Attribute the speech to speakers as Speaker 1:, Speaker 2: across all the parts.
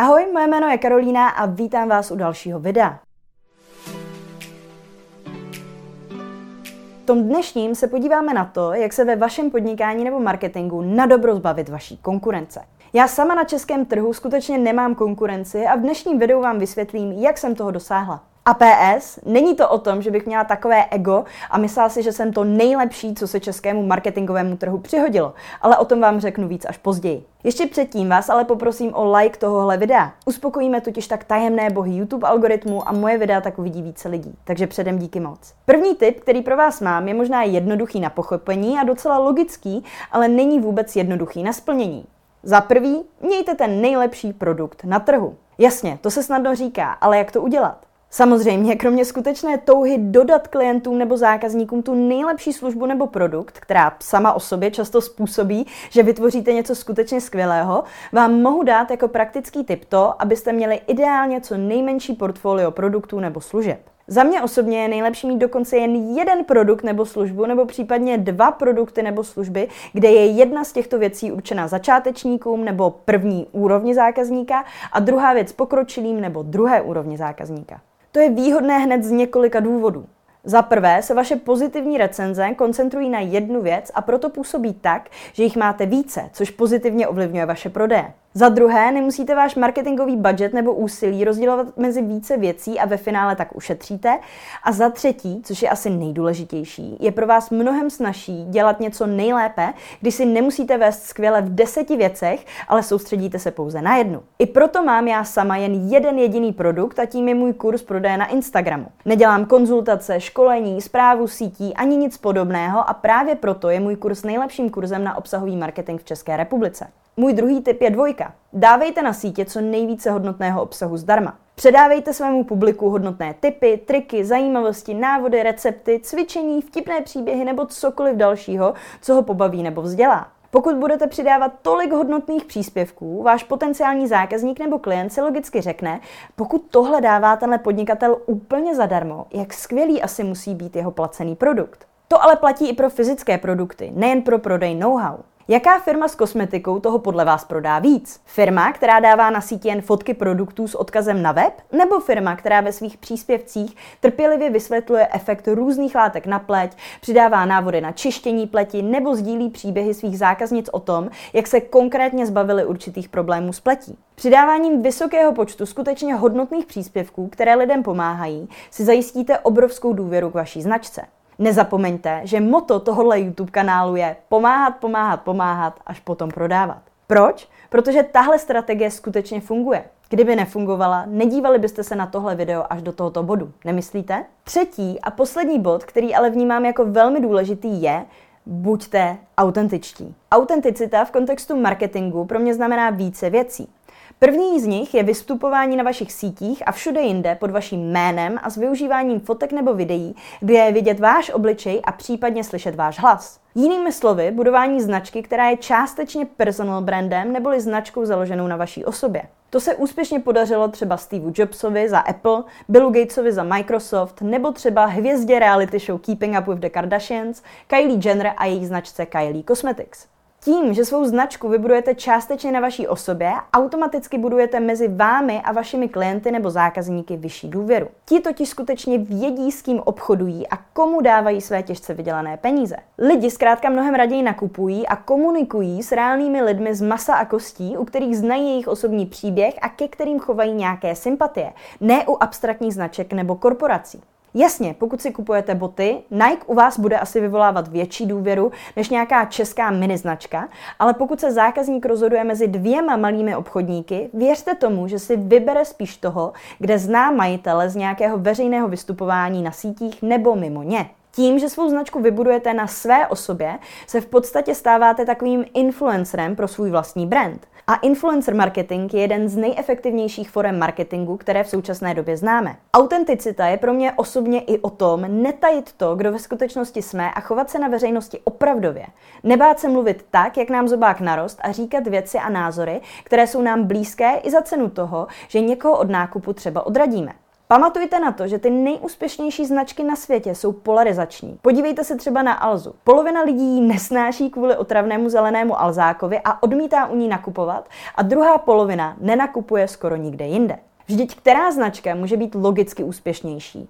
Speaker 1: Ahoj, moje jméno je Karolína a vítám vás u dalšího videa. V tom dnešním se podíváme na to, jak se ve vašem podnikání nebo marketingu na dobro zbavit vaší konkurence. Já sama na českém trhu skutečně nemám konkurenci a v dnešním videu vám vysvětlím, jak jsem toho dosáhla. A PS, není to o tom, že bych měla takové ego a myslela si, že jsem to nejlepší, co se českému marketingovému trhu přihodilo, ale o tom vám řeknu víc až později. Ještě předtím vás ale poprosím o like tohohle videa. Uspokojíme totiž tak tajemné bohy YouTube algoritmu a moje videa tak uvidí více lidí, takže předem díky moc. První tip, který pro vás mám, je možná jednoduchý na pochopení a docela logický, ale není vůbec jednoduchý na splnění. Za prvý, mějte ten nejlepší produkt na trhu. Jasně, to se snadno říká, ale jak to udělat? Samozřejmě, kromě skutečné touhy dodat klientům nebo zákazníkům tu nejlepší službu nebo produkt, která sama o sobě často způsobí, že vytvoříte něco skutečně skvělého, vám mohu dát jako praktický tip to, abyste měli ideálně co nejmenší portfolio produktů nebo služeb. Za mě osobně je nejlepší mít dokonce jen jeden produkt nebo službu, nebo případně dva produkty nebo služby, kde je jedna z těchto věcí určena začátečníkům nebo první úrovni zákazníka a druhá věc pokročilým nebo druhé úrovni zákazníka. To je výhodné hned z několika důvodů. Za prvé se vaše pozitivní recenze koncentrují na jednu věc a proto působí tak, že jich máte více, což pozitivně ovlivňuje vaše prodeje. Za druhé, nemusíte váš marketingový budget nebo úsilí rozdělovat mezi více věcí a ve finále tak ušetříte. A za třetí, což je asi nejdůležitější, je pro vás mnohem snažší dělat něco nejlépe, když si nemusíte vést skvěle v deseti věcech, ale soustředíte se pouze na jednu. I proto mám já sama jen jeden jediný produkt a tím je můj kurz prodeje na Instagramu. Nedělám konzultace, školení, zprávu sítí ani nic podobného a právě proto je můj kurz nejlepším kurzem na obsahový marketing v České republice. Můj druhý tip je dvojka. Dávejte na sítě co nejvíce hodnotného obsahu zdarma. Předávejte svému publiku hodnotné tipy, triky, zajímavosti, návody, recepty, cvičení, vtipné příběhy nebo cokoliv dalšího, co ho pobaví nebo vzdělá. Pokud budete přidávat tolik hodnotných příspěvků, váš potenciální zákazník nebo klient si logicky řekne, pokud tohle dává tenhle podnikatel úplně zadarmo, jak skvělý asi musí být jeho placený produkt. To ale platí i pro fyzické produkty, nejen pro prodej know-how. Jaká firma s kosmetikou toho podle vás prodá víc? Firma, která dává na síti jen fotky produktů s odkazem na web? Nebo firma, která ve svých příspěvcích trpělivě vysvětluje efekt různých látek na pleť, přidává návody na čištění pleti nebo sdílí příběhy svých zákaznic o tom, jak se konkrétně zbavili určitých problémů s pletí? Přidáváním vysokého počtu skutečně hodnotných příspěvků, které lidem pomáhají, si zajistíte obrovskou důvěru k vaší značce. Nezapomeňte, že moto tohohle YouTube kanálu je pomáhat, pomáhat, pomáhat, až potom prodávat. Proč? Protože tahle strategie skutečně funguje. Kdyby nefungovala, nedívali byste se na tohle video až do tohoto bodu, nemyslíte? Třetí a poslední bod, který ale vnímám jako velmi důležitý, je, buďte autentičtí. Autenticita v kontextu marketingu pro mě znamená více věcí. První z nich je vystupování na vašich sítích a všude jinde pod vaším jménem a s využíváním fotek nebo videí, kde je vidět váš obličej a případně slyšet váš hlas. Jinými slovy, budování značky, která je částečně personal brandem neboli značkou založenou na vaší osobě. To se úspěšně podařilo třeba Steve Jobsovi za Apple, Billu Gatesovi za Microsoft nebo třeba hvězdě reality show Keeping Up with the Kardashians, Kylie Jenner a její značce Kylie Cosmetics. Tím, že svou značku vybudujete částečně na vaší osobě, automaticky budujete mezi vámi a vašimi klienty nebo zákazníky vyšší důvěru. Ti totiž skutečně vědí, s kým obchodují a komu dávají své těžce vydělané peníze. Lidi zkrátka mnohem raději nakupují a komunikují s reálnými lidmi z masa a kostí, u kterých znají jejich osobní příběh a ke kterým chovají nějaké sympatie, ne u abstraktních značek nebo korporací. Jasně, pokud si kupujete boty, Nike u vás bude asi vyvolávat větší důvěru než nějaká česká mini značka, ale pokud se zákazník rozhoduje mezi dvěma malými obchodníky, věřte tomu, že si vybere spíš toho, kde zná majitele z nějakého veřejného vystupování na sítích nebo mimo ně. Tím, že svou značku vybudujete na své osobě, se v podstatě stáváte takovým influencerem pro svůj vlastní brand. A influencer marketing je jeden z nejefektivnějších forem marketingu, které v současné době známe. Autenticita je pro mě osobně i o tom netajit to, kdo ve skutečnosti jsme a chovat se na veřejnosti opravdově. Nebát se mluvit tak, jak nám zobák narost a říkat věci a názory, které jsou nám blízké i za cenu toho, že někoho od nákupu třeba odradíme. Pamatujte na to, že ty nejúspěšnější značky na světě jsou polarizační. Podívejte se třeba na Alzu. Polovina lidí ji nesnáší kvůli otravnému zelenému Alzákovi a odmítá u ní nakupovat a druhá polovina nenakupuje skoro nikde jinde. Vždyť která značka může být logicky úspěšnější?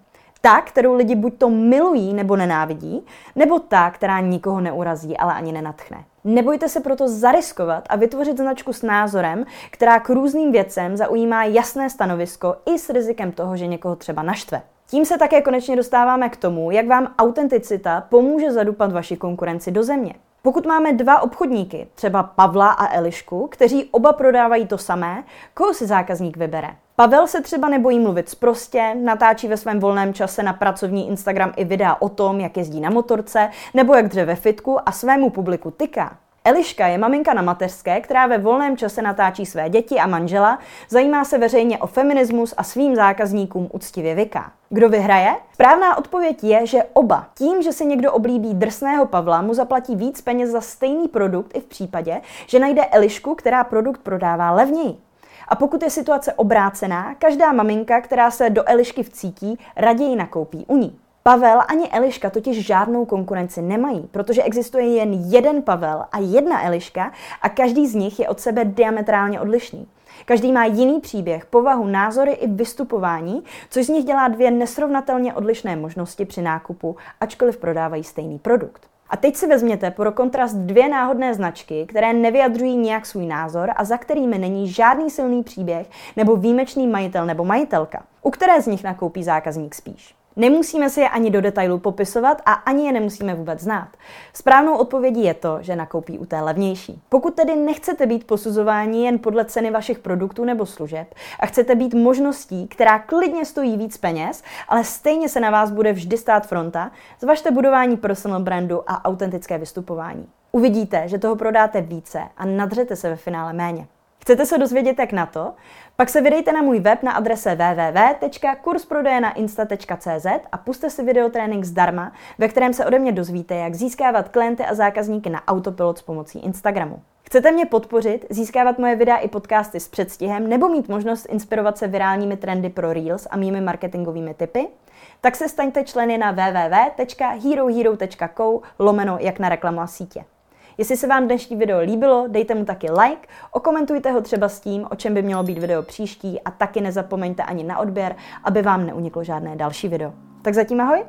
Speaker 1: Ta, kterou lidi buď to milují nebo nenávidí, nebo ta, která nikoho neurazí, ale ani nenatchne. Nebojte se proto zariskovat a vytvořit značku s názorem, která k různým věcem zaujímá jasné stanovisko i s rizikem toho, že někoho třeba naštve. Tím se také konečně dostáváme k tomu, jak vám autenticita pomůže zadupat vaši konkurenci do země. Pokud máme dva obchodníky, třeba Pavla a Elišku, kteří oba prodávají to samé, koho si zákazník vybere? Pavel se třeba nebojí mluvit prostě, natáčí ve svém volném čase na pracovní Instagram i videa o tom, jak jezdí na motorce nebo jak dře ve fitku a svému publiku tyká. Eliška je maminka na mateřské, která ve volném čase natáčí své děti a manžela, zajímá se veřejně o feminismus a svým zákazníkům úctivě vyká. Kdo vyhraje? Správná odpověď je, že oba. Tím, že si někdo oblíbí drsného Pavla, mu zaplatí víc peněz za stejný produkt i v případě, že najde Elišku, která produkt prodává levněji. A pokud je situace obrácená, každá maminka, která se do Elišky vcítí, raději nakoupí u ní. Pavel ani Eliška totiž žádnou konkurenci nemají, protože existuje jen jeden Pavel a jedna Eliška a každý z nich je od sebe diametrálně odlišný. Každý má jiný příběh, povahu, názory i vystupování, což z nich dělá dvě nesrovnatelně odlišné možnosti při nákupu, ačkoliv prodávají stejný produkt. A teď si vezměte pro kontrast dvě náhodné značky, které nevyjadřují nějak svůj názor a za kterými není žádný silný příběh nebo výjimečný majitel nebo majitelka. U které z nich nakoupí zákazník spíš? Nemusíme si je ani do detailu popisovat a ani je nemusíme vůbec znát. Správnou odpovědí je to, že nakoupí u té levnější. Pokud tedy nechcete být posuzováni jen podle ceny vašich produktů nebo služeb a chcete být možností, která klidně stojí víc peněz, ale stejně se na vás bude vždy stát fronta, zvažte budování personal brandu a autentické vystupování. Uvidíte, že toho prodáte více a nadřete se ve finále méně. Chcete se dozvědět, jak na to? Pak se vydejte na můj web na adrese www.kursprodejnainsta.cz a puste si videotrénink zdarma, ve kterém se ode mě dozvíte, jak získávat klienty a zákazníky na autopilot s pomocí Instagramu. Chcete mě podpořit, získávat moje videa i podcasty s předstihem nebo mít možnost inspirovat se virálními trendy pro Reels a mými marketingovými tipy? Tak se staňte členy na www.herohero.co lomeno jak na reklamu a sítě. Jestli se vám dnešní video líbilo, dejte mu taky like, okomentujte ho třeba s tím, o čem by mělo být video příští a taky nezapomeňte ani na odběr, aby vám neuniklo žádné další video. Tak zatím ahoj!